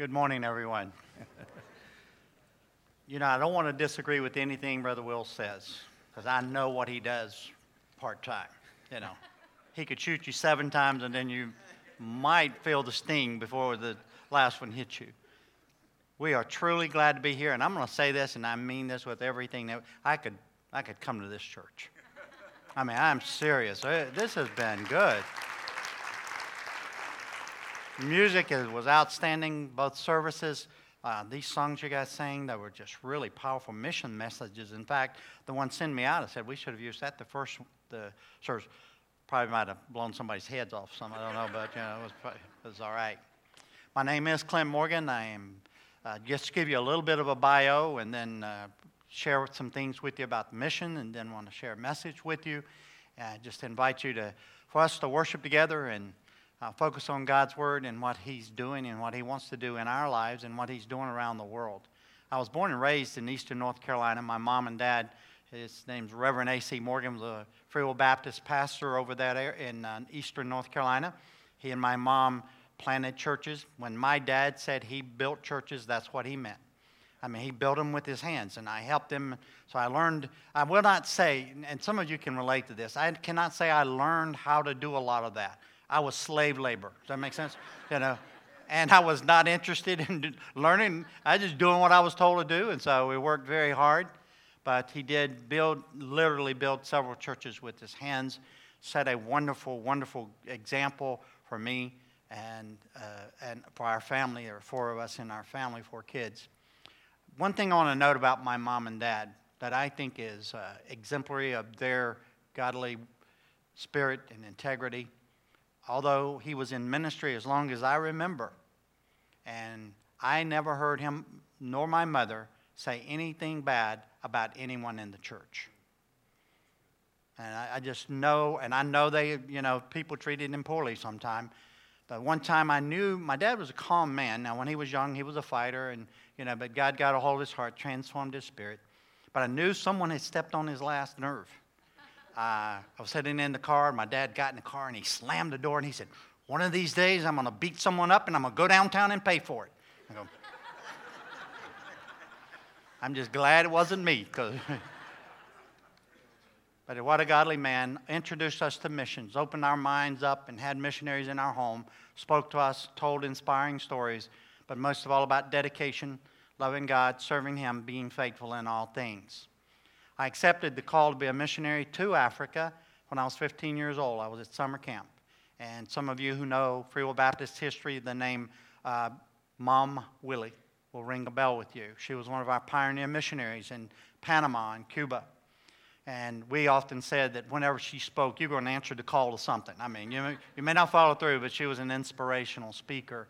Good morning, everyone. you know, I don't want to disagree with anything Brother Will says because I know what he does part time. You know, he could shoot you seven times and then you might feel the sting before the last one hits you. We are truly glad to be here, and I'm going to say this, and I mean this with everything that I could. I could come to this church. I mean, I'm serious. Uh, this has been good. Music was outstanding, both services. Uh, these songs you guys sang, they were just really powerful mission messages. In fact, the one sent me out, I said we should have used that the first the service. Probably might have blown somebody's heads off some, I don't know, but you know, it was, it was all right. My name is Clint Morgan. I am uh, just to give you a little bit of a bio and then uh, share some things with you about the mission and then want to share a message with you. And just invite you to, for us to worship together and uh, focus on God's Word and what He's doing and what He wants to do in our lives and what He's doing around the world. I was born and raised in eastern North Carolina. My mom and dad, his name's Reverend A.C. Morgan, was a Free Will Baptist pastor over that area in uh, eastern North Carolina. He and my mom planted churches. When my dad said he built churches, that's what he meant. I mean, he built them with his hands, and I helped him. So I learned, I will not say, and some of you can relate to this, I cannot say I learned how to do a lot of that. I was slave labor. Does that make sense? You know, and I was not interested in learning. I was just doing what I was told to do, and so we worked very hard. But he did build, literally build several churches with his hands, set a wonderful, wonderful example for me and, uh, and for our family. There are four of us in our family, four kids. One thing I want to note about my mom and dad that I think is uh, exemplary of their godly spirit and integrity, although he was in ministry as long as I remember, and I never heard him nor my mother say anything bad about anyone in the church. And I, I just know, and I know they, you know, people treated him poorly sometimes. But one time I knew my dad was a calm man. Now, when he was young, he was a fighter, and, you know, but God got a hold of his heart, transformed his spirit. But I knew someone had stepped on his last nerve. Uh, I was sitting in the car, and my dad got in the car, and he slammed the door, and he said, One of these days, I'm going to beat someone up, and I'm going to go downtown and pay for it. I go, I'm just glad it wasn't me. Cause but what a godly man introduced us to missions, opened our minds up, and had missionaries in our home, spoke to us, told inspiring stories, but most of all about dedication, loving God, serving Him, being faithful in all things. I accepted the call to be a missionary to Africa when I was 15 years old. I was at summer camp. And some of you who know Free Will Baptist history, the name uh, Mom Willey will ring a bell with you. She was one of our pioneer missionaries in Panama and Cuba. And we often said that whenever she spoke, you were going to answer the call to something. I mean, you, you may not follow through, but she was an inspirational speaker.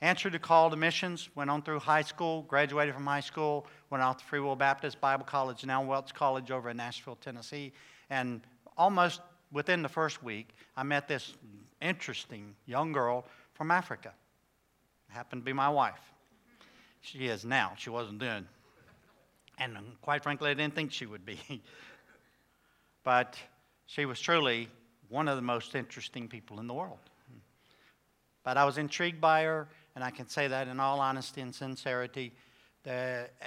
Answered the call to missions, went on through high school, graduated from high school, went off to Free Will Baptist Bible College, now Welch College over in Nashville, Tennessee. And almost within the first week, I met this interesting young girl from Africa. Happened to be my wife. She is now. She wasn't then. And um, quite frankly, I didn't think she would be. but she was truly one of the most interesting people in the world. But I was intrigued by her, and I can say that in all honesty and sincerity. That uh,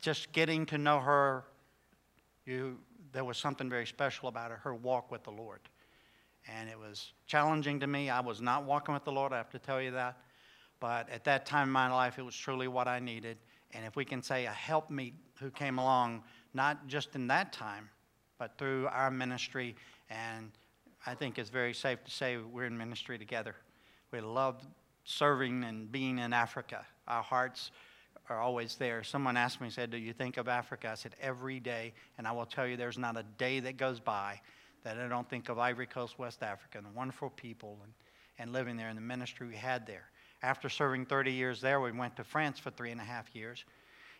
just getting to know her, you, there was something very special about her, her walk with the Lord. And it was challenging to me. I was not walking with the Lord, I have to tell you that. But at that time in my life, it was truly what I needed. And if we can say a helpmeet who came along, not just in that time, but through our ministry, and I think it's very safe to say we're in ministry together. We love serving and being in Africa. Our hearts are always there. Someone asked me, said, Do you think of Africa? I said, Every day. And I will tell you, there's not a day that goes by that I don't think of Ivory Coast, West Africa, and the wonderful people and, and living there and the ministry we had there. After serving 30 years there, we went to France for three and a half years.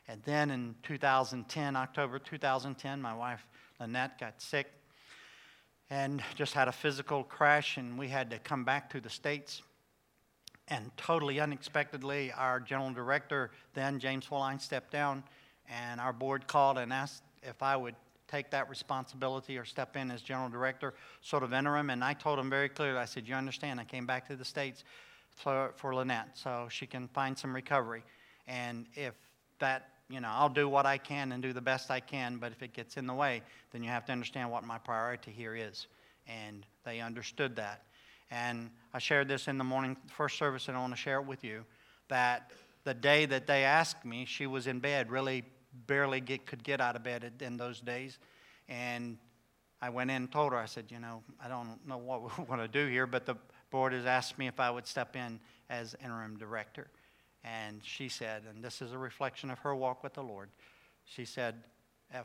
And then in 2010, October 2010, my wife Lynette got sick and just had a physical crash, and we had to come back to the States. And totally unexpectedly, our general director, then James Forlines, stepped down, and our board called and asked if I would take that responsibility or step in as general director, sort of interim. And I told him very clearly, I said, You understand, I came back to the States for, for Lynette so she can find some recovery. And if that, you know, I'll do what I can and do the best I can, but if it gets in the way, then you have to understand what my priority here is. And they understood that. And I shared this in the morning, first service, and I want to share it with you that the day that they asked me, she was in bed, really barely get, could get out of bed in those days. And I went in and told her, I said, you know, I don't know what we want to do here, but the board has asked me if I would step in as interim director. And she said, and this is a reflection of her walk with the Lord, she said,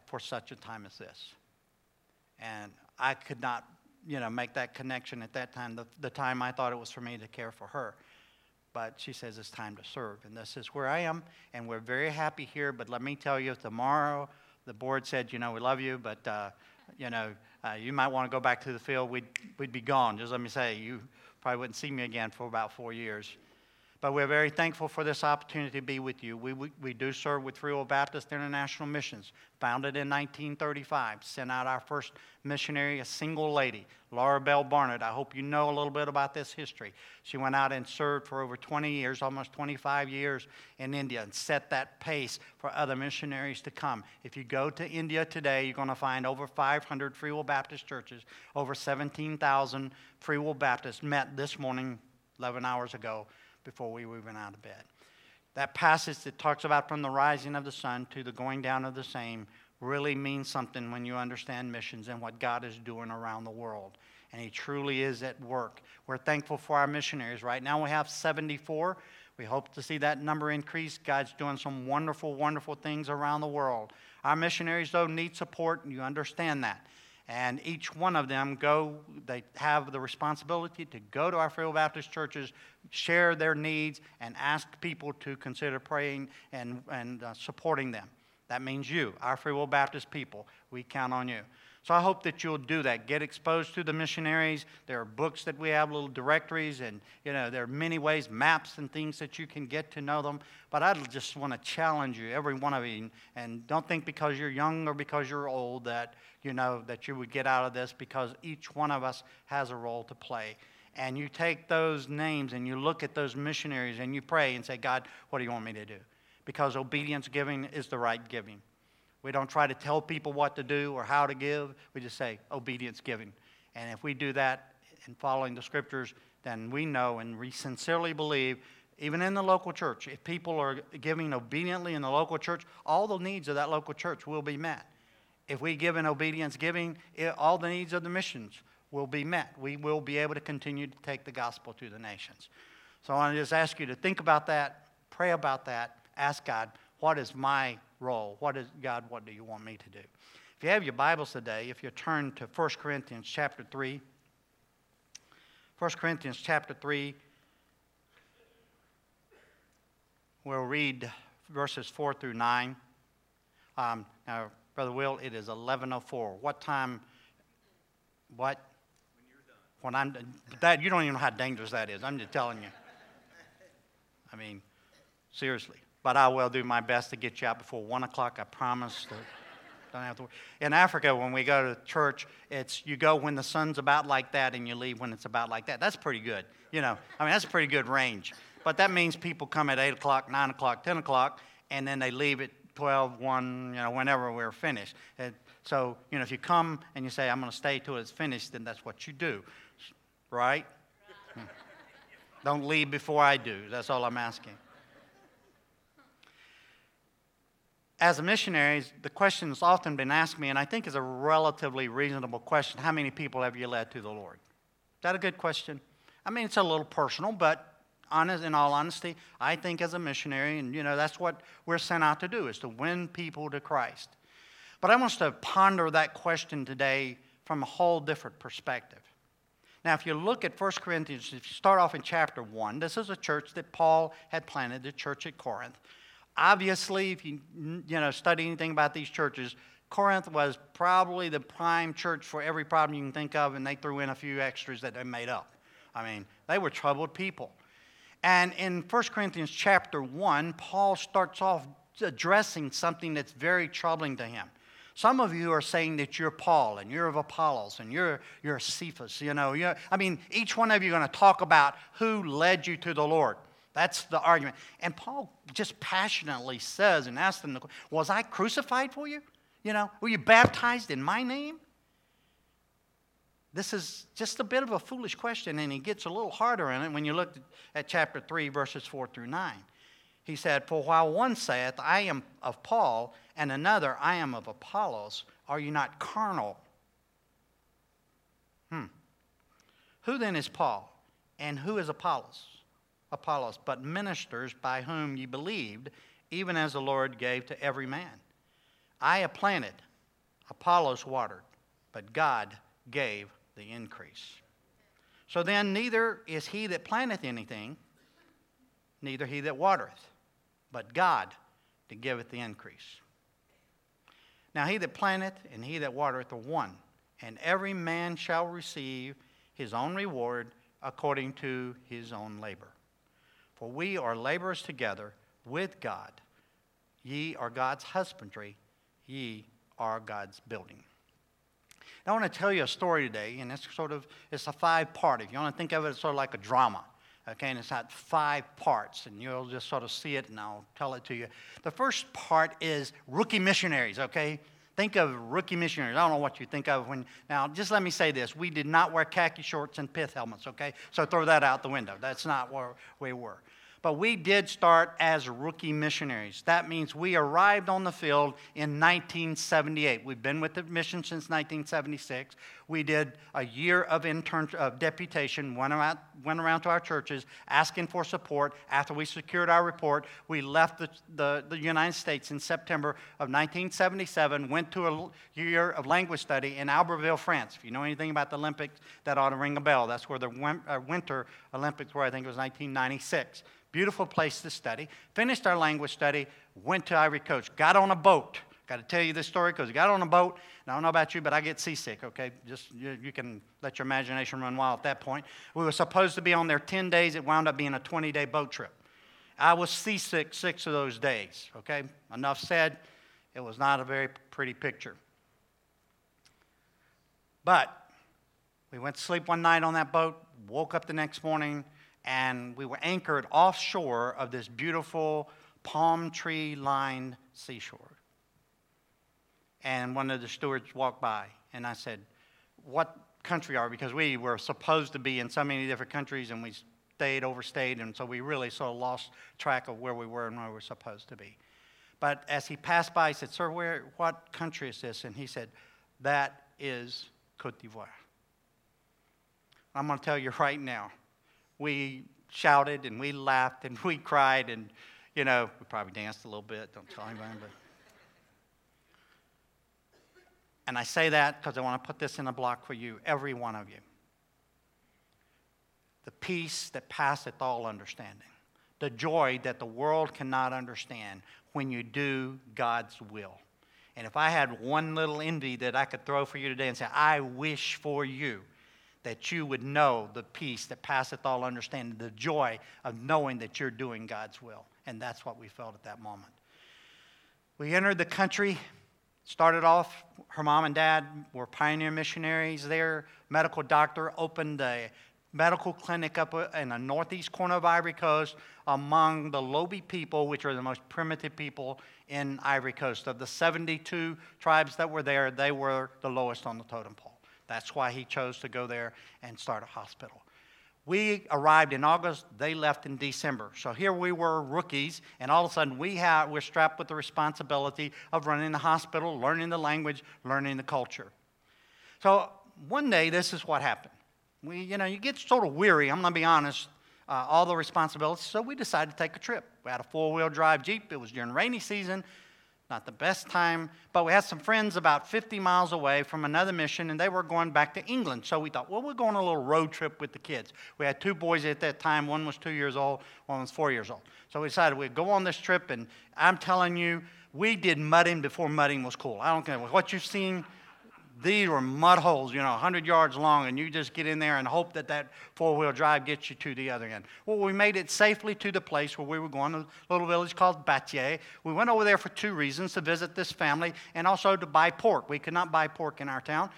for such a time as this. And I could not, you know, make that connection at that time, the, the time I thought it was for me to care for her. But she says it's time to serve. And this is where I am, and we're very happy here. But let me tell you, tomorrow the board said, you know, we love you, but, uh, you know, uh, you might want to go back to the field. We'd, we'd be gone. Just let me say, you probably wouldn't see me again for about four years. But we're very thankful for this opportunity to be with you. We, we, we, do serve with Free Will Baptist International Missions, founded in 1935. Sent out our first missionary, a single lady, Laura Belle Barnard. I hope you know a little bit about this history. She went out and served for over 20 years, almost 25 years in India, and set that pace for other missionaries to come. If you go to India today, you're going to find over 500 Free Will Baptist churches, over 17,000 Free Will Baptists met this morning, 11 hours ago before we went out of bed. That passage that talks about from the rising of the sun to the going down of the same really means something when you understand missions and what God is doing around the world. And He truly is at work. We're thankful for our missionaries. Right now we have 74. We hope to see that number increase. God's doing some wonderful, wonderful things around the world. Our missionaries, though, need support, and you understand that and each one of them go they have the responsibility to go to our free will baptist churches share their needs and ask people to consider praying and, and uh, supporting them. That means you our free will baptist people we count on you so I hope that you'll do that. Get exposed to the missionaries. There are books that we have, little directories, and you know there are many ways, maps and things that you can get to know them. But I just want to challenge you, every one of you, and don't think because you're young or because you're old that you know that you would get out of this. Because each one of us has a role to play. And you take those names and you look at those missionaries and you pray and say, God, what do you want me to do? Because obedience giving is the right giving. We don't try to tell people what to do or how to give. We just say obedience giving. And if we do that in following the scriptures, then we know and we sincerely believe, even in the local church, if people are giving obediently in the local church, all the needs of that local church will be met. If we give in obedience giving, it, all the needs of the missions will be met. We will be able to continue to take the gospel to the nations. So I want to just ask you to think about that, pray about that, ask God, what is my role? What is God, what do you want me to do? If you have your Bibles today, if you turn to 1 Corinthians chapter 3, 1 Corinthians chapter 3, we'll read verses 4 through 9. Um, now, Brother Will, it is 11.04. What time, what? When when I'm. That, you don't even know how dangerous that is. I'm just telling you. I mean, seriously. But I will do my best to get you out before 1 o'clock. I promise. don't have to. In Africa, when we go to church, it's you go when the sun's about like that and you leave when it's about like that. That's pretty good. You know, I mean, that's a pretty good range. But that means people come at 8 o'clock, 9 o'clock, 10 o'clock, and then they leave at 12, 1, you know, whenever we're finished. And so, you know, if you come and you say, I'm going to stay till it's finished, then that's what you do, right? Hmm. Don't leave before I do. That's all I'm asking. As a missionary, the question that's often been asked me, and I think is a relatively reasonable question how many people have you led to the Lord? Is that a good question? I mean, it's a little personal, but honest, in all honesty, I think as a missionary, and you know, that's what we're sent out to do, is to win people to Christ. But I want us to ponder that question today from a whole different perspective. Now, if you look at 1 Corinthians, if you start off in chapter 1, this is a church that Paul had planted, the church at Corinth. Obviously, if you, you know, study anything about these churches, Corinth was probably the prime church for every problem you can think of, and they threw in a few extras that they made up. I mean, they were troubled people. And in 1 Corinthians chapter 1, Paul starts off addressing something that's very troubling to him. Some of you are saying that you're Paul and you're of Apollos and you're, you're Cephas. You know, I mean, each one of you are going to talk about who led you to the Lord. That's the argument. And Paul just passionately says and asks them, Was I crucified for you? You know, were you baptized in my name? This is just a bit of a foolish question, and he gets a little harder in it when you look at chapter 3, verses 4 through 9. He said, For while one saith, I am of Paul, and another, I am of Apollos, are you not carnal? Hmm. Who then is Paul, and who is Apollos? Apollos, but ministers by whom ye believed, even as the Lord gave to every man. I planted, Apollos watered, but God gave the increase. So then, neither is he that planteth anything, neither he that watereth, but God that giveth the increase. Now he that planteth and he that watereth are one, and every man shall receive his own reward according to his own labor. For we are laborers together with God. Ye are God's husbandry, ye are God's building. Now, I want to tell you a story today, and it's sort of it's a five part. If you want to think of it, it's sort of like a drama. Okay, and it's got five parts, and you'll just sort of see it, and I'll tell it to you. The first part is rookie missionaries, okay? Think of rookie missionaries. I don't know what you think of when. Now, just let me say this: we did not wear khaki shorts and pith helmets, okay? So throw that out the window. That's not where we were. But we did start as rookie missionaries. That means we arrived on the field in 1978. We've been with the mission since 1976. We did a year of intern of deputation, went around, went around to our churches asking for support. After we secured our report, we left the, the, the United States in September of 1977, went to a year of language study in Albertville, France. If you know anything about the Olympics, that ought to ring a bell. That's where the uh, Winter Olympics were, I think it was 1996. Beautiful place to study. Finished our language study, went to Ivory Coast, got on a boat. Got to tell you this story because we got on a boat. And I don't know about you, but I get seasick, okay? Just you, you, can let your imagination run wild at that point. We were supposed to be on there 10 days. It wound up being a 20 day boat trip. I was seasick six of those days, okay? Enough said. It was not a very pretty picture. But we went to sleep one night on that boat, woke up the next morning, and we were anchored offshore of this beautiful palm tree lined seashore. And one of the stewards walked by, and I said, What country are we? Because we were supposed to be in so many different countries, and we stayed, overstayed, and so we really sort of lost track of where we were and where we were supposed to be. But as he passed by, he said, Sir, where, what country is this? And he said, That is Cote d'Ivoire. I'm going to tell you right now, we shouted and we laughed and we cried and, you know, we probably danced a little bit. Don't tell anybody, but. And I say that because I want to put this in a block for you, every one of you. The peace that passeth all understanding, the joy that the world cannot understand when you do God's will. And if I had one little envy that I could throw for you today and say, I wish for you that you would know the peace that passeth all understanding, the joy of knowing that you're doing God's will. And that's what we felt at that moment. We entered the country, started off, her mom and dad were pioneer missionaries there. Medical doctor opened a medical clinic up uh, in the northeast corner of Ivory Coast among the Lobi people, which are the most primitive people in Ivory Coast. Of the 72 tribes that were there, they were the lowest on the totem pole. That's why he chose to go there and start a hospital. We arrived in August, they left in December. So here we were, rookies, and all of a sudden we have, we're strapped with the responsibility of running the hospital, learning the language, learning the culture. So one day, this is what happened. We, you know, you get sort of weary, I'm going to be honest, uh, all the responsibilities, so we decided to take a trip. We had a four wheel drive Jeep, it was during rainy season not the best time, but we had some friends about 50 miles away from another mission, and they were going back to England. So we thought, well, we're going on a little road trip with the kids. We had two boys at that time. One was two years old, one was four years old. So we decided we'd go on this trip, and I'm telling you, we did mudding before mudding was cool. I don't care what you've seen. These were mud holes, you know, 100 yards long, and you just get in there and hope that that four wheel drive gets you to the other end. Well, we made it safely to the place where we were going, a little village called Batier. We went over there for two reasons to visit this family and also to buy pork. We could not buy pork in our town.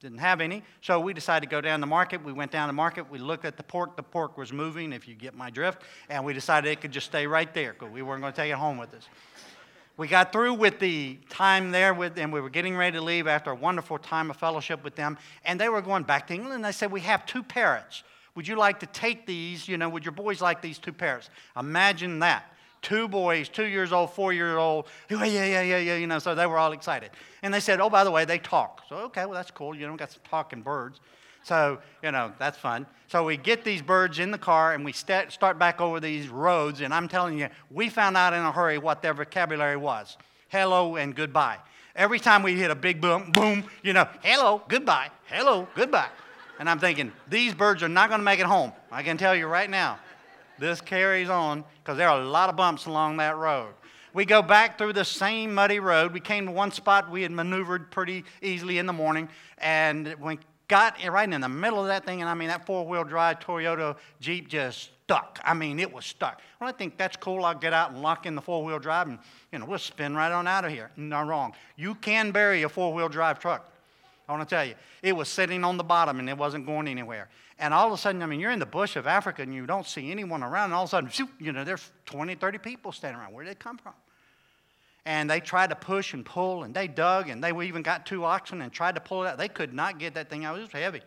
Didn't have any, so we decided to go down the market. We went down the market. We looked at the pork. The pork was moving, if you get my drift, and we decided it could just stay right there because we weren't going to take it home with us. We got through with the time there with them. We were getting ready to leave after a wonderful time of fellowship with them. And they were going back to England. They said, We have two parrots. Would you like to take these? You know, would your boys like these two parrots? Imagine that. Two boys, two years old, four years old. Yeah, yeah, yeah, yeah, yeah. You know, so they were all excited. And they said, Oh, by the way, they talk. So, okay, well, that's cool. You know, got some talking birds. So, you know, that's fun. So we get these birds in the car and we st- start back over these roads. And I'm telling you, we found out in a hurry what their vocabulary was hello and goodbye. Every time we hit a big boom, boom, you know, hello, goodbye, hello, goodbye. And I'm thinking, these birds are not going to make it home. I can tell you right now. This carries on because there are a lot of bumps along that road. We go back through the same muddy road. We came to one spot we had maneuvered pretty easily in the morning, and we got right in the middle of that thing, and I mean, that four wheel drive Toyota Jeep just stuck. I mean, it was stuck. Well, I think that's cool. I'll get out and lock in the four wheel drive, and, you know, we'll spin right on out of here. No, wrong. You can bury a four wheel drive truck. I want to tell you, it was sitting on the bottom and it wasn't going anywhere. And all of a sudden, I mean, you're in the bush of Africa and you don't see anyone around, and all of a sudden, you know, there's 20, 30 people standing around. Where did they come from? And they tried to push and pull and they dug and they even got two oxen and tried to pull it out. They could not get that thing out. It was heavy.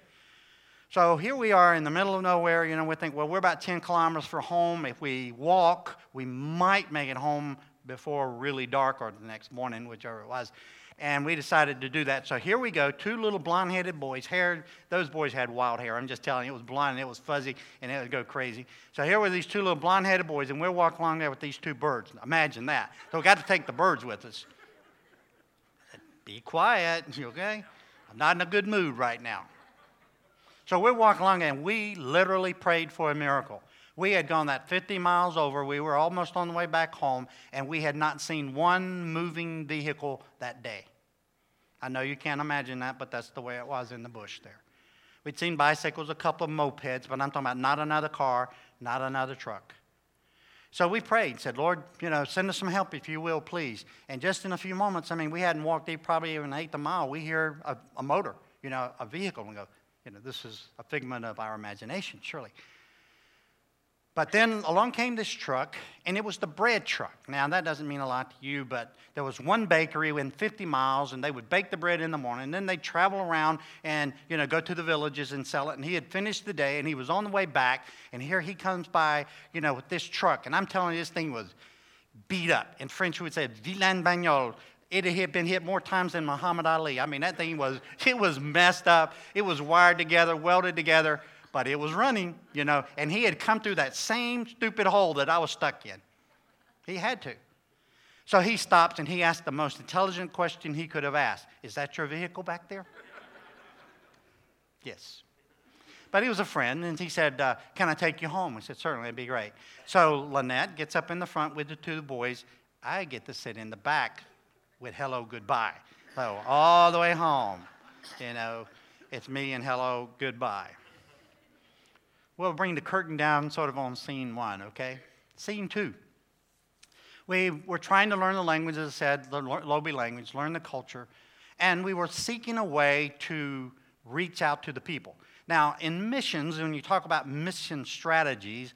So here we are in the middle of nowhere. You know, we think, well, we're about 10 kilometers from home. If we walk, we might make it home before really dark or the next morning, whichever it was and we decided to do that. So here we go, two little blonde-headed boys. Hair, those boys had wild hair. I'm just telling you, it was blonde and it was fuzzy and it would go crazy. So here were these two little blonde-headed boys, and we're walking along there with these two birds. Imagine that. So we got to take the birds with us. Be quiet, okay? I'm not in a good mood right now. So we're walking along, and we literally prayed for a miracle. We had gone that 50 miles over. We were almost on the way back home, and we had not seen one moving vehicle that day. I know you can't imagine that, but that's the way it was in the bush there. We'd seen bicycles, a couple of mopeds, but I'm talking about not another car, not another truck. So we prayed, said, Lord, you know, send us some help if you will, please. And just in a few moments, I mean, we hadn't walked probably even eighth of a mile. We hear a, a motor, you know, a vehicle, and we go, you know, this is a figment of our imagination, surely. But then along came this truck, and it was the bread truck. Now, that doesn't mean a lot to you, but there was one bakery within 50 miles, and they would bake the bread in the morning. And then they'd travel around and, you know, go to the villages and sell it. And he had finished the day, and he was on the way back, and here he comes by, you know, with this truck. And I'm telling you, this thing was beat up. In French, we would say, vilain bagnole. It had been hit more times than Muhammad Ali. I mean, that thing was, it was messed up. It was wired together, welded together but it was running, you know, and he had come through that same stupid hole that I was stuck in. He had to. So he stops and he asked the most intelligent question he could have asked Is that your vehicle back there? yes. But he was a friend, and he said, uh, Can I take you home? I said, Certainly, it'd be great. So Lynette gets up in the front with the two boys. I get to sit in the back with hello, goodbye. So all the way home, you know, it's me and hello, goodbye. We'll bring the curtain down sort of on scene one, okay? Scene two. We were trying to learn the language, as I said, the Lobi language, learn the culture, and we were seeking a way to reach out to the people. Now, in missions, when you talk about mission strategies,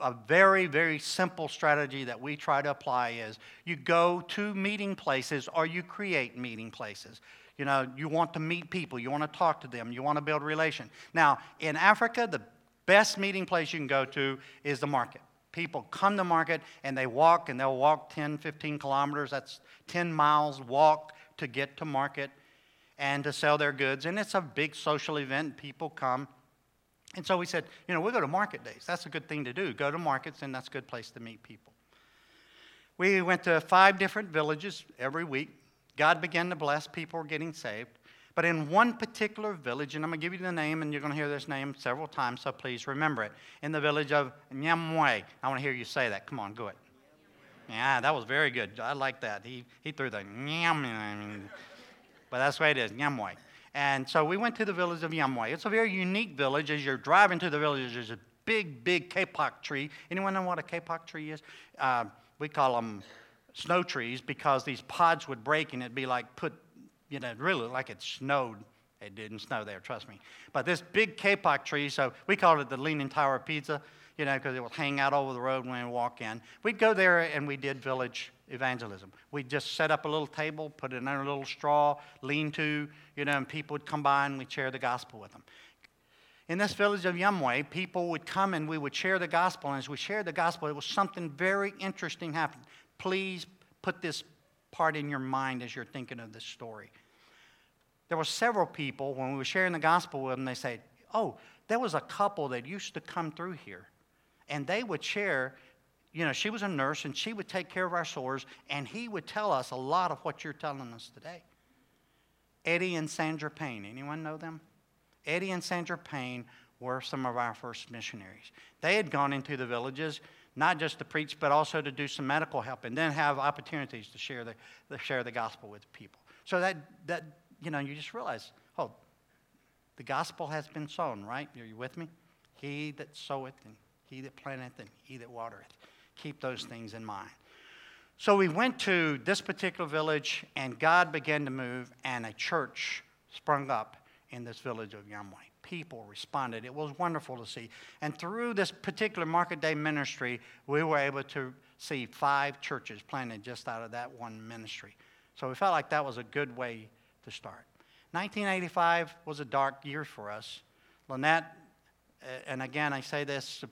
a very, very simple strategy that we try to apply is you go to meeting places or you create meeting places. You know, you want to meet people, you want to talk to them, you want to build relation. Now, in Africa, the best meeting place you can go to is the market. People come to market and they walk and they'll walk 10, 15 kilometers. That's 10 miles walk to get to market and to sell their goods. And it's a big social event. People come. And so we said, you know, we go to market days. That's a good thing to do. Go to markets, and that's a good place to meet people. We went to five different villages every week. God began to bless. People were getting saved. But in one particular village, and I'm going to give you the name, and you're going to hear this name several times, so please remember it. In the village of Nyamwe. I want to hear you say that. Come on, go it. Yeah, that was very good. I like that. He, he threw the nyam, but that's the way it is, Nyamwe. And so we went to the village of Yumway. It's a very unique village. As you're driving to the village, there's a big, big kapok tree. Anyone know what a kapok tree is? Uh, we call them snow trees because these pods would break and it'd be like put, you know, really like it snowed. It didn't snow there, trust me. But this big kapok tree, so we called it the Leaning Tower of Pisa, you know, because it would hang out over the road when we walk in. We'd go there and we did village evangelism. We'd just set up a little table, put it in a little straw, lean to, you know, and people would come by and we'd share the gospel with them. In this village of Yumway, people would come and we would share the gospel. And as we shared the gospel, it was something very interesting happened. Please put this part in your mind as you're thinking of this story. There were several people, when we were sharing the gospel with them, they said, Oh, there was a couple that used to come through here. And they would share, you know, she was a nurse and she would take care of our sores, and he would tell us a lot of what you're telling us today. Eddie and Sandra Payne, anyone know them? Eddie and Sandra Payne were some of our first missionaries. They had gone into the villages not just to preach, but also to do some medical help and then have opportunities to share the, to share the gospel with people. So that, that, you know, you just realize, oh, the gospel has been sown, right? Are you with me? He that soweth and he that planteth and he that watereth. Keep those things in mind. So we went to this particular village, and God began to move, and a church sprung up in this village of Yumway. People responded. It was wonderful to see. And through this particular Market Day ministry, we were able to see five churches planted just out of that one ministry. So we felt like that was a good way to start. 1985 was a dark year for us. Lynette, and again, I say this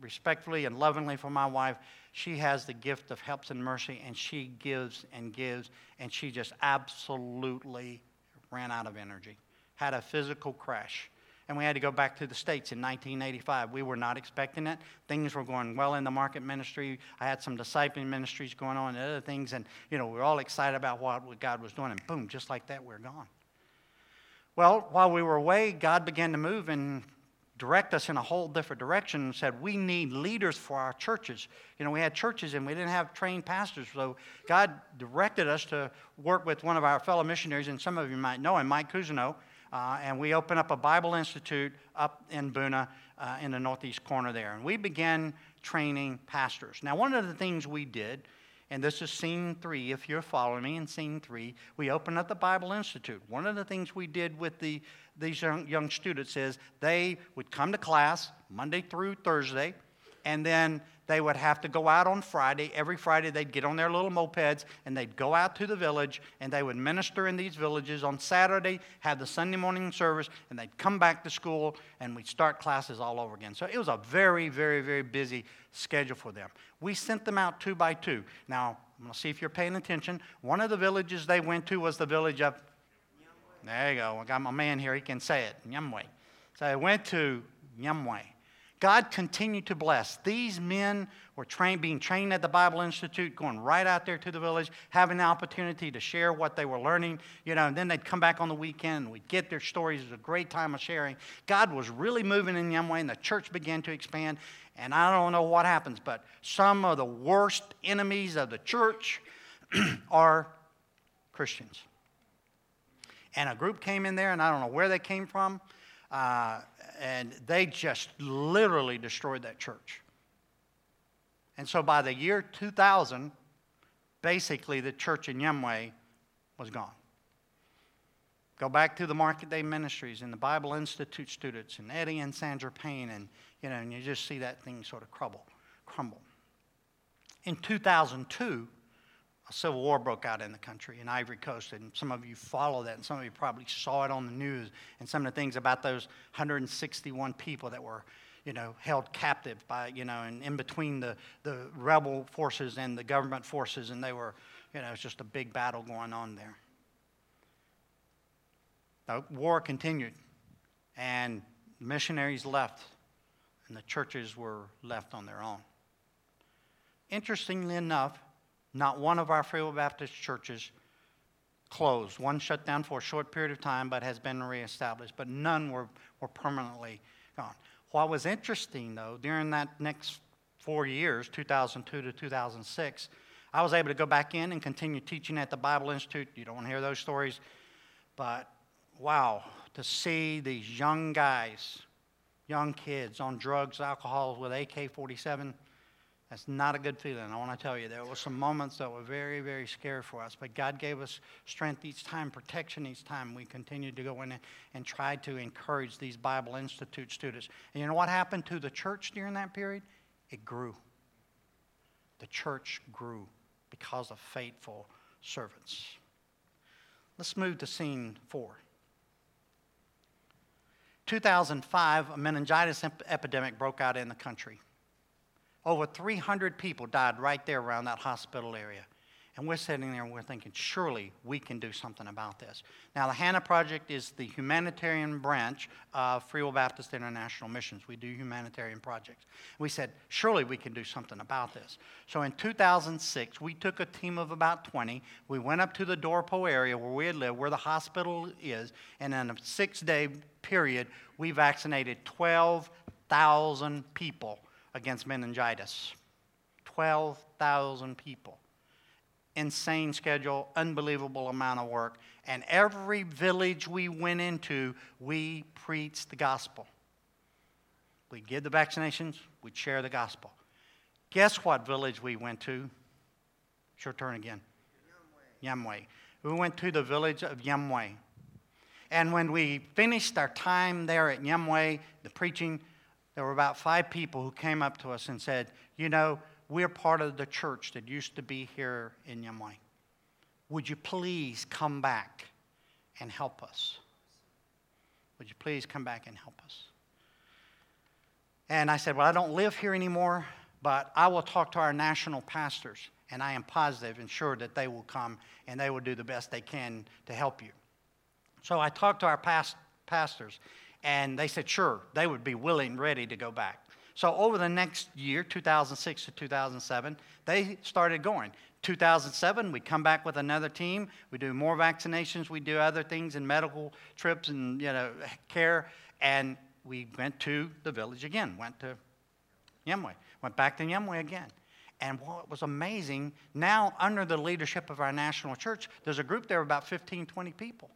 respectfully and lovingly for my wife, she has the gift of helps and mercy, and she gives and gives, and she just absolutely ran out of energy had a physical crash. And we had to go back to the States in 1985. We were not expecting it. Things were going well in the market ministry. I had some discipling ministries going on and other things. And, you know, we were all excited about what God was doing. And boom, just like that, we're gone. Well, while we were away, God began to move and direct us in a whole different direction and said, We need leaders for our churches. You know, we had churches and we didn't have trained pastors. So God directed us to work with one of our fellow missionaries, and some of you might know him, Mike Cousineau. Uh, and we opened up a Bible Institute up in Bouna uh, in the northeast corner there. And we began training pastors. Now, one of the things we did, and this is scene three, if you're following me in scene three, we opened up the Bible Institute. One of the things we did with the, these young, young students is they would come to class Monday through Thursday, and then they would have to go out on Friday. Every Friday, they'd get on their little mopeds and they'd go out to the village and they would minister in these villages. On Saturday, have the Sunday morning service, and they'd come back to school and we'd start classes all over again. So it was a very, very, very busy schedule for them. We sent them out two by two. Now, I'm going to see if you're paying attention. One of the villages they went to was the village of. There you go. I got my man here. He can say it. Yumway. So I went to Yumway. God continued to bless. These men were trained, being trained at the Bible Institute, going right out there to the village, having the opportunity to share what they were learning, you know, and then they'd come back on the weekend and we'd get their stories. It was a great time of sharing. God was really moving in Yumway, and the church began to expand. And I don't know what happens, but some of the worst enemies of the church are Christians. And a group came in there, and I don't know where they came from. Uh, and they just literally destroyed that church. And so by the year 2000, basically the church in Yumway was gone. Go back to the Market Day Ministries and the Bible Institute students and Eddie and Sandra Payne, and you know, and you just see that thing sort of crumble, crumble. In 2002, a civil war broke out in the country in Ivory Coast, and some of you follow that, and some of you probably saw it on the news, and some of the things about those 161 people that were, you know, held captive by, you know, and in between the, the rebel forces and the government forces, and they were, you know, it was just a big battle going on there. The war continued, and missionaries left, and the churches were left on their own. Interestingly enough, not one of our Free Baptist churches closed. One shut down for a short period of time but has been reestablished, but none were, were permanently gone. What was interesting, though, during that next four years, 2002 to 2006, I was able to go back in and continue teaching at the Bible Institute. You don't want to hear those stories. But wow, to see these young guys, young kids on drugs, alcohol with AK 47 that's not a good feeling. I want to tell you, there were some moments that were very, very scary for us. But God gave us strength each time, protection each time. We continued to go in and try to encourage these Bible Institute students. And you know what happened to the church during that period? It grew. The church grew because of faithful servants. Let's move to scene four. 2005, a meningitis epidemic broke out in the country. Over 300 people died right there around that hospital area. And we're sitting there and we're thinking, surely we can do something about this. Now, the Hanna Project is the humanitarian branch of Free Will Baptist International Missions. We do humanitarian projects. We said, surely we can do something about this. So in 2006, we took a team of about 20. We went up to the Doropo area where we had lived, where the hospital is, and in a six day period, we vaccinated 12,000 people against meningitis. 12,000 people. Insane schedule, unbelievable amount of work. And every village we went into, we preached the gospel. We'd give the vaccinations, we'd share the gospel. Guess what village we went to? Sure turn again. Yamway. We went to the village of Yamway. And when we finished our time there at Yamway, the preaching, there were about five people who came up to us and said, You know, we're part of the church that used to be here in Yamway. Would you please come back and help us? Would you please come back and help us? And I said, Well, I don't live here anymore, but I will talk to our national pastors, and I am positive and sure that they will come and they will do the best they can to help you. So I talked to our past pastors, and they said, sure, they would be willing, ready to go back. So over the next year, 2006 to 2007, they started going. 2007, we come back with another team. We do more vaccinations. We do other things and medical trips and you know care. And we went to the village again. Went to Yemwe. Went back to Yemwe again. And what was amazing, now under the leadership of our national church, there's a group there of about 15, 20 people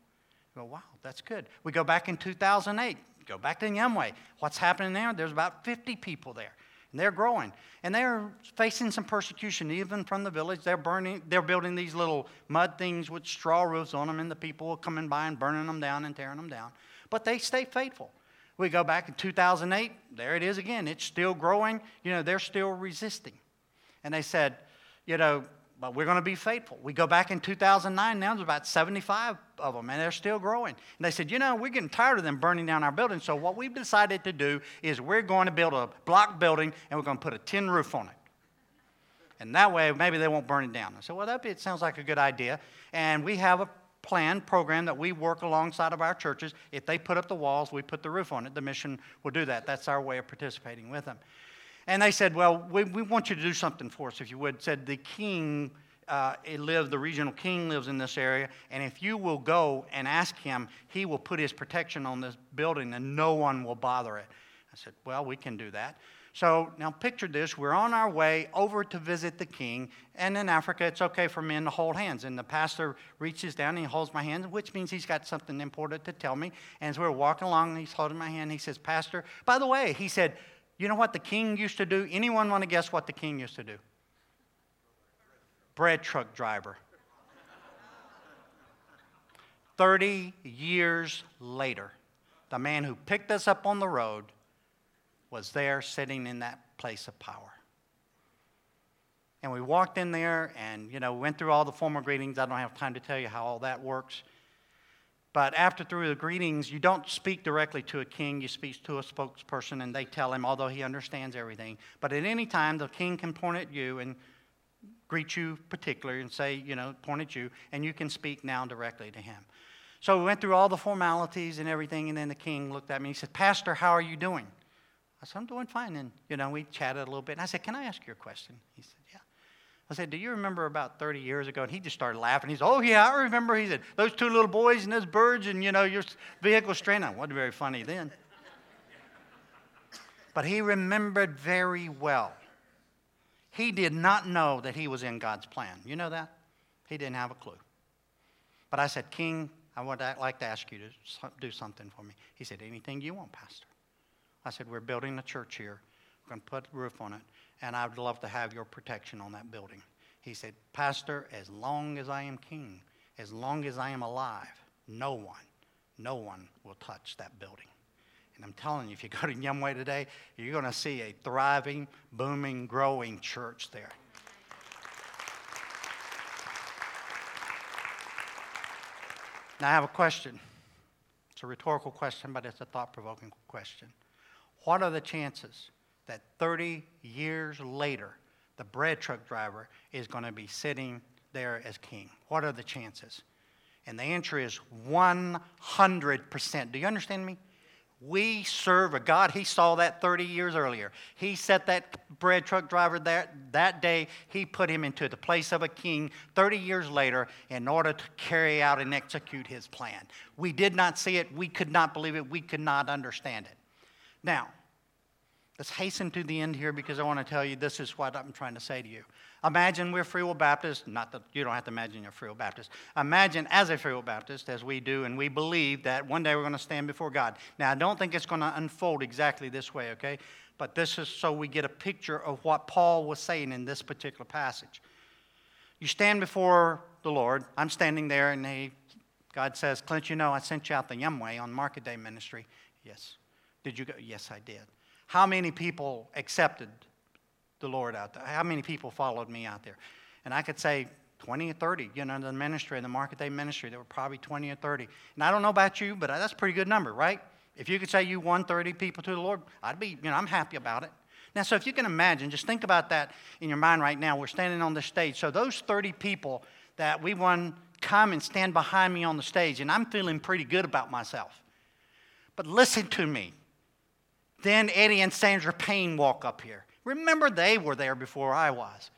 go, wow, that's good. We go back in 2008, go back to Yemwe. What's happening there? There's about 50 people there. And they're growing. And they're facing some persecution, even from the village. They're burning, they're building these little mud things with straw roofs on them, and the people are coming by and burning them down and tearing them down. But they stay faithful. We go back in 2008, there it is again. It's still growing. You know, they're still resisting. And they said, you know, but we're going to be faithful. We go back in 2009, now there's about 75 of them, and they're still growing. And they said, you know, we're getting tired of them burning down our building, so what we've decided to do is we're going to build a block building, and we're going to put a tin roof on it. And that way, maybe they won't burn it down. I said, well, that sounds like a good idea. And we have a plan, program that we work alongside of our churches. If they put up the walls, we put the roof on it. The mission will do that. That's our way of participating with them. And they said, Well, we, we want you to do something for us, if you would. Said, The king uh, lives, the regional king lives in this area, and if you will go and ask him, he will put his protection on this building and no one will bother it. I said, Well, we can do that. So now picture this we're on our way over to visit the king, and in Africa, it's okay for men to hold hands. And the pastor reaches down and he holds my hand, which means he's got something important to tell me. And as we're walking along, he's holding my hand. He says, Pastor, by the way, he said, you know what the king used to do? Anyone want to guess what the king used to do? Bread truck driver. 30 years later, the man who picked us up on the road was there sitting in that place of power. And we walked in there and, you know, went through all the formal greetings. I don't have time to tell you how all that works. But after through the greetings, you don't speak directly to a king, you speak to a spokesperson, and they tell him, although he understands everything. But at any time, the king can point at you and greet you particularly and say, you know, point at you, and you can speak now directly to him. So we went through all the formalities and everything, and then the king looked at me he said, Pastor, how are you doing? I said, I'm doing fine. And, you know, we chatted a little bit. And I said, Can I ask you a question? He said, Yeah. I said, Do you remember about 30 years ago? And he just started laughing. He said, Oh, yeah, I remember. He said, Those two little boys and those birds, and you know, your vehicle stranded. wasn't very funny then. but he remembered very well. He did not know that he was in God's plan. You know that? He didn't have a clue. But I said, King, I would like to ask you to do something for me. He said, Anything you want, Pastor. I said, We're building a church here. We're going to put a roof on it, and I'd love to have your protection on that building. He said, Pastor, as long as I am king, as long as I am alive, no one, no one will touch that building. And I'm telling you, if you go to Yumway today, you're going to see a thriving, booming, growing church there. Now, I have a question. It's a rhetorical question, but it's a thought provoking question. What are the chances that 30 years later, the bread truck driver is going to be sitting there as king? What are the chances? And the answer is 100%. Do you understand me? We serve a God. He saw that 30 years earlier. He set that bread truck driver there that day. He put him into the place of a king 30 years later in order to carry out and execute his plan. We did not see it. We could not believe it. We could not understand it. Now, let's hasten to the end here because I want to tell you this is what I'm trying to say to you. Imagine we're Free Will Baptists, not that you don't have to imagine you're Free Will Baptist. Imagine as a Free Will Baptist, as we do, and we believe that one day we're going to stand before God. Now, I don't think it's going to unfold exactly this way, okay? But this is so we get a picture of what Paul was saying in this particular passage. You stand before the Lord. I'm standing there, and he, God says, Clint, you know, I sent you out the Yumway on Market Day ministry. Yes. Did you go? Yes, I did. How many people accepted the Lord out there? How many people followed me out there? And I could say 20 or 30, you know, the ministry, in the market day ministry, there were probably 20 or 30. And I don't know about you, but that's a pretty good number, right? If you could say you won 30 people to the Lord, I'd be, you know, I'm happy about it. Now, so if you can imagine, just think about that in your mind right now. We're standing on the stage. So those 30 people that we won come and stand behind me on the stage, and I'm feeling pretty good about myself. But listen to me. Then Eddie and Sandra Payne walk up here. Remember, they were there before I was.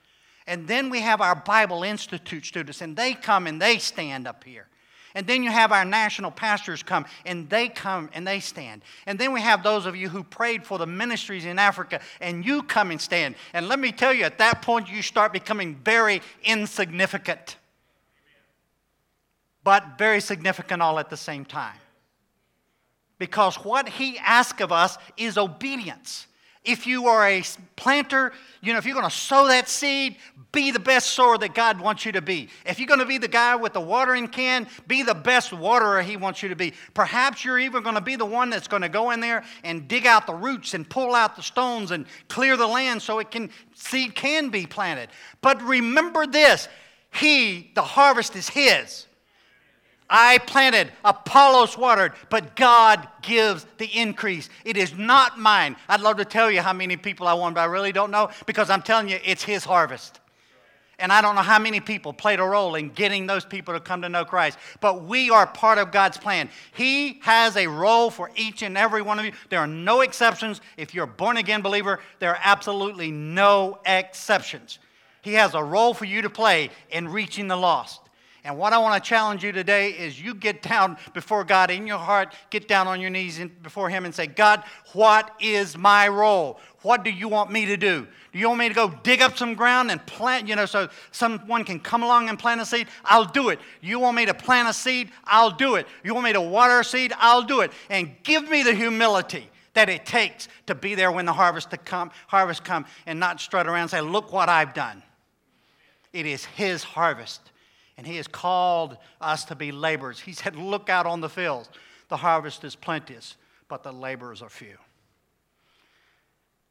And then we have our Bible Institute students, and they come and they stand up here. And then you have our national pastors come and they come and they stand. And then we have those of you who prayed for the ministries in Africa and you come and stand. And let me tell you, at that point, you start becoming very insignificant, but very significant all at the same time. Because what he asks of us is obedience. If you are a planter, you know, if you're going to sow that seed, be the best sower that God wants you to be. If you're going to be the guy with the watering can, be the best waterer He wants you to be. Perhaps you're even going to be the one that's going to go in there and dig out the roots and pull out the stones and clear the land so it can seed can be planted. But remember this: He, the harvest is His. I planted, Apollos watered, but God gives the increase. It is not mine. I'd love to tell you how many people I won, but I really don't know because I'm telling you, it's His harvest. And I don't know how many people played a role in getting those people to come to know Christ, but we are part of God's plan. He has a role for each and every one of you. There are no exceptions. If you're a born again believer, there are absolutely no exceptions. He has a role for you to play in reaching the lost. And what I want to challenge you today is you get down before God in your heart, get down on your knees before Him and say, God, what is my role? What do you want me to do? Do you want me to go dig up some ground and plant, you know, so someone can come along and plant a seed? I'll do it. You want me to plant a seed? I'll do it. You want me to water a seed? I'll do it. And give me the humility that it takes to be there when the harvest to come, harvest come and not strut around and say, look what I've done. It is His harvest. And he has called us to be laborers. He said, Look out on the fields. The harvest is plenteous, but the laborers are few.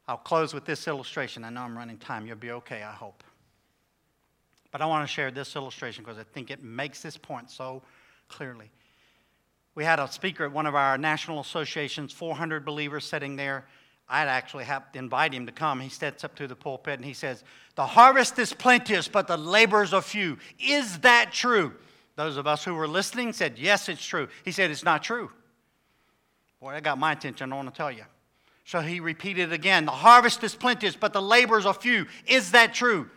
I'll close with this illustration. I know I'm running time. You'll be okay, I hope. But I want to share this illustration because I think it makes this point so clearly. We had a speaker at one of our national associations, 400 believers sitting there I'd actually have to invite him to come. He steps up to the pulpit and he says, The harvest is plenteous, but the laborers are few. Is that true? Those of us who were listening said, Yes, it's true. He said, It's not true. Boy, that got my attention, I want to tell you. So he repeated again, The harvest is plenteous, but the laborers are few. Is that true?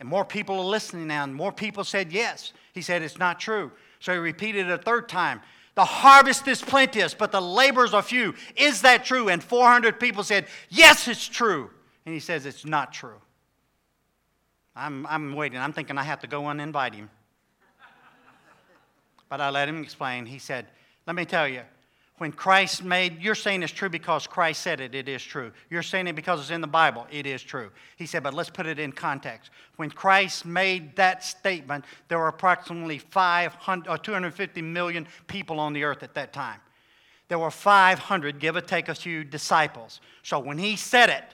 And more people are listening now, and more people said yes. He said, It's not true. So he repeated it a third time. The harvest is plenteous, but the laborers are few. Is that true? And 400 people said, Yes, it's true. And he says, It's not true. I'm, I'm waiting. I'm thinking I have to go and invite him. But I let him explain. He said, Let me tell you, when Christ made, you're saying it's true because Christ said it, it is true. You're saying it because it's in the Bible, it is true. He said, but let's put it in context. When Christ made that statement, there were approximately 500, or uh, 250 million people on the earth at that time. There were 500, give or take a few, disciples. So when he said it,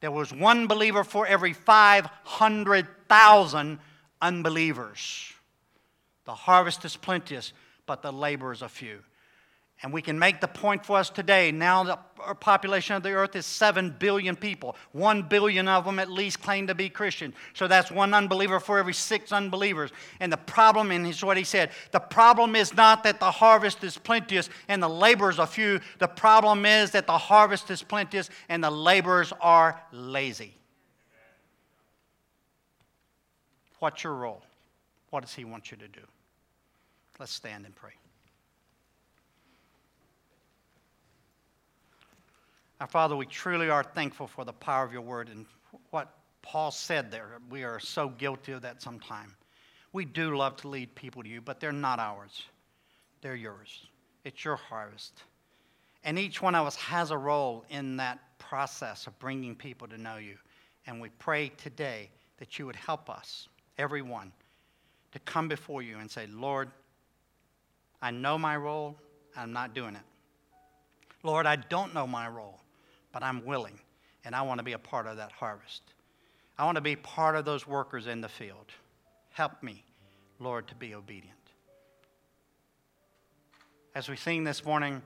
there was one believer for every 500,000 unbelievers. The harvest is plenteous, but the laborers are few. And we can make the point for us today. Now, the population of the earth is 7 billion people. 1 billion of them at least claim to be Christian. So that's one unbeliever for every six unbelievers. And the problem, and is what he said the problem is not that the harvest is plenteous and the laborers are few. The problem is that the harvest is plenteous and the laborers are lazy. What's your role? What does he want you to do? Let's stand and pray. Our Father, we truly are thankful for the power of your word and what Paul said there. We are so guilty of that sometimes. We do love to lead people to you, but they're not ours, they're yours. It's your harvest. And each one of us has a role in that process of bringing people to know you. And we pray today that you would help us, everyone, to come before you and say, Lord, I know my role, I'm not doing it. Lord, I don't know my role but I'm willing, and I want to be a part of that harvest. I want to be part of those workers in the field. Help me, Lord, to be obedient. As we sing this morning,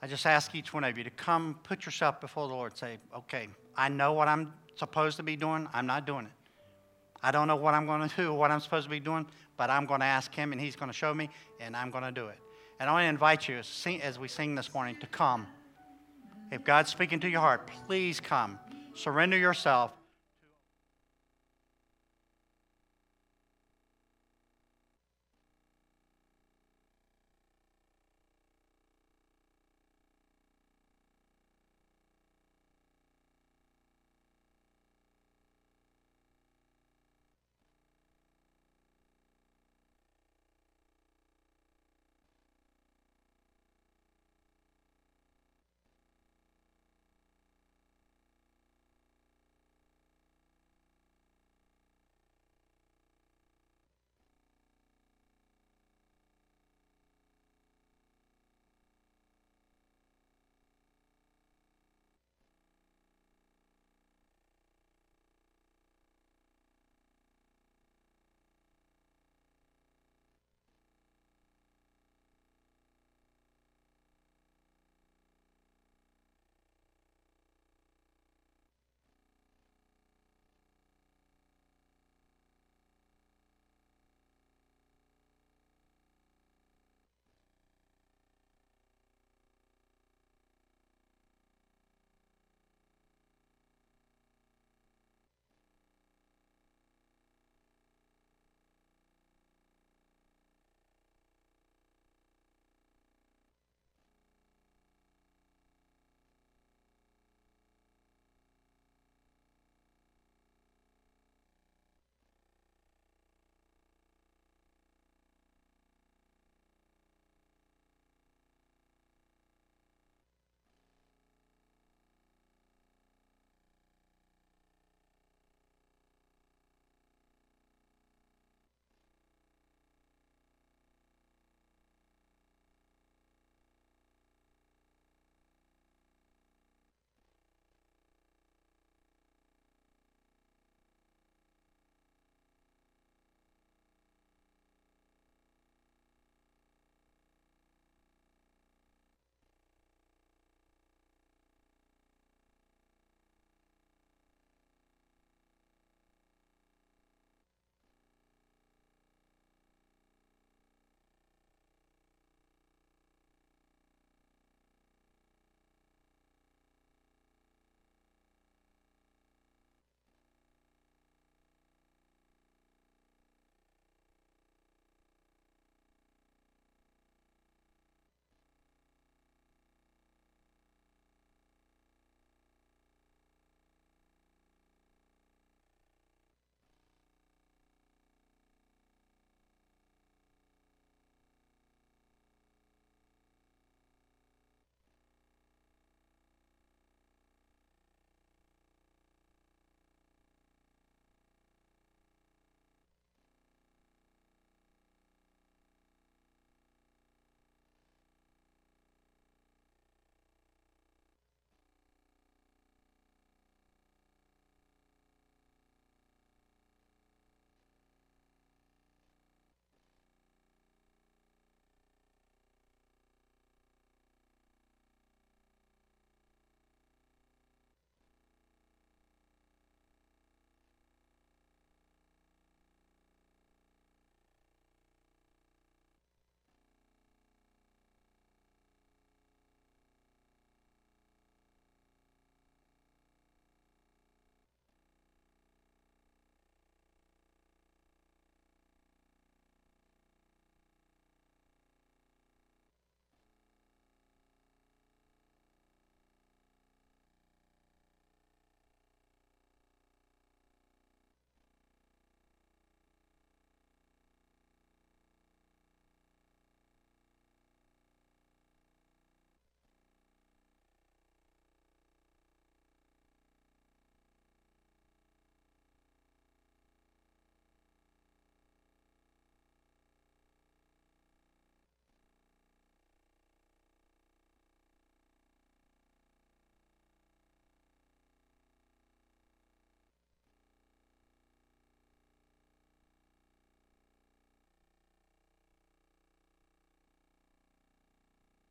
I just ask each one of you to come put yourself before the Lord. Say, okay, I know what I'm supposed to be doing. I'm not doing it. I don't know what I'm going to do, what I'm supposed to be doing, but I'm going to ask Him and He's going to show me, and I'm going to do it. And I want to invite you, as we sing this morning, to come. If God's speaking to your heart, please come. Surrender yourself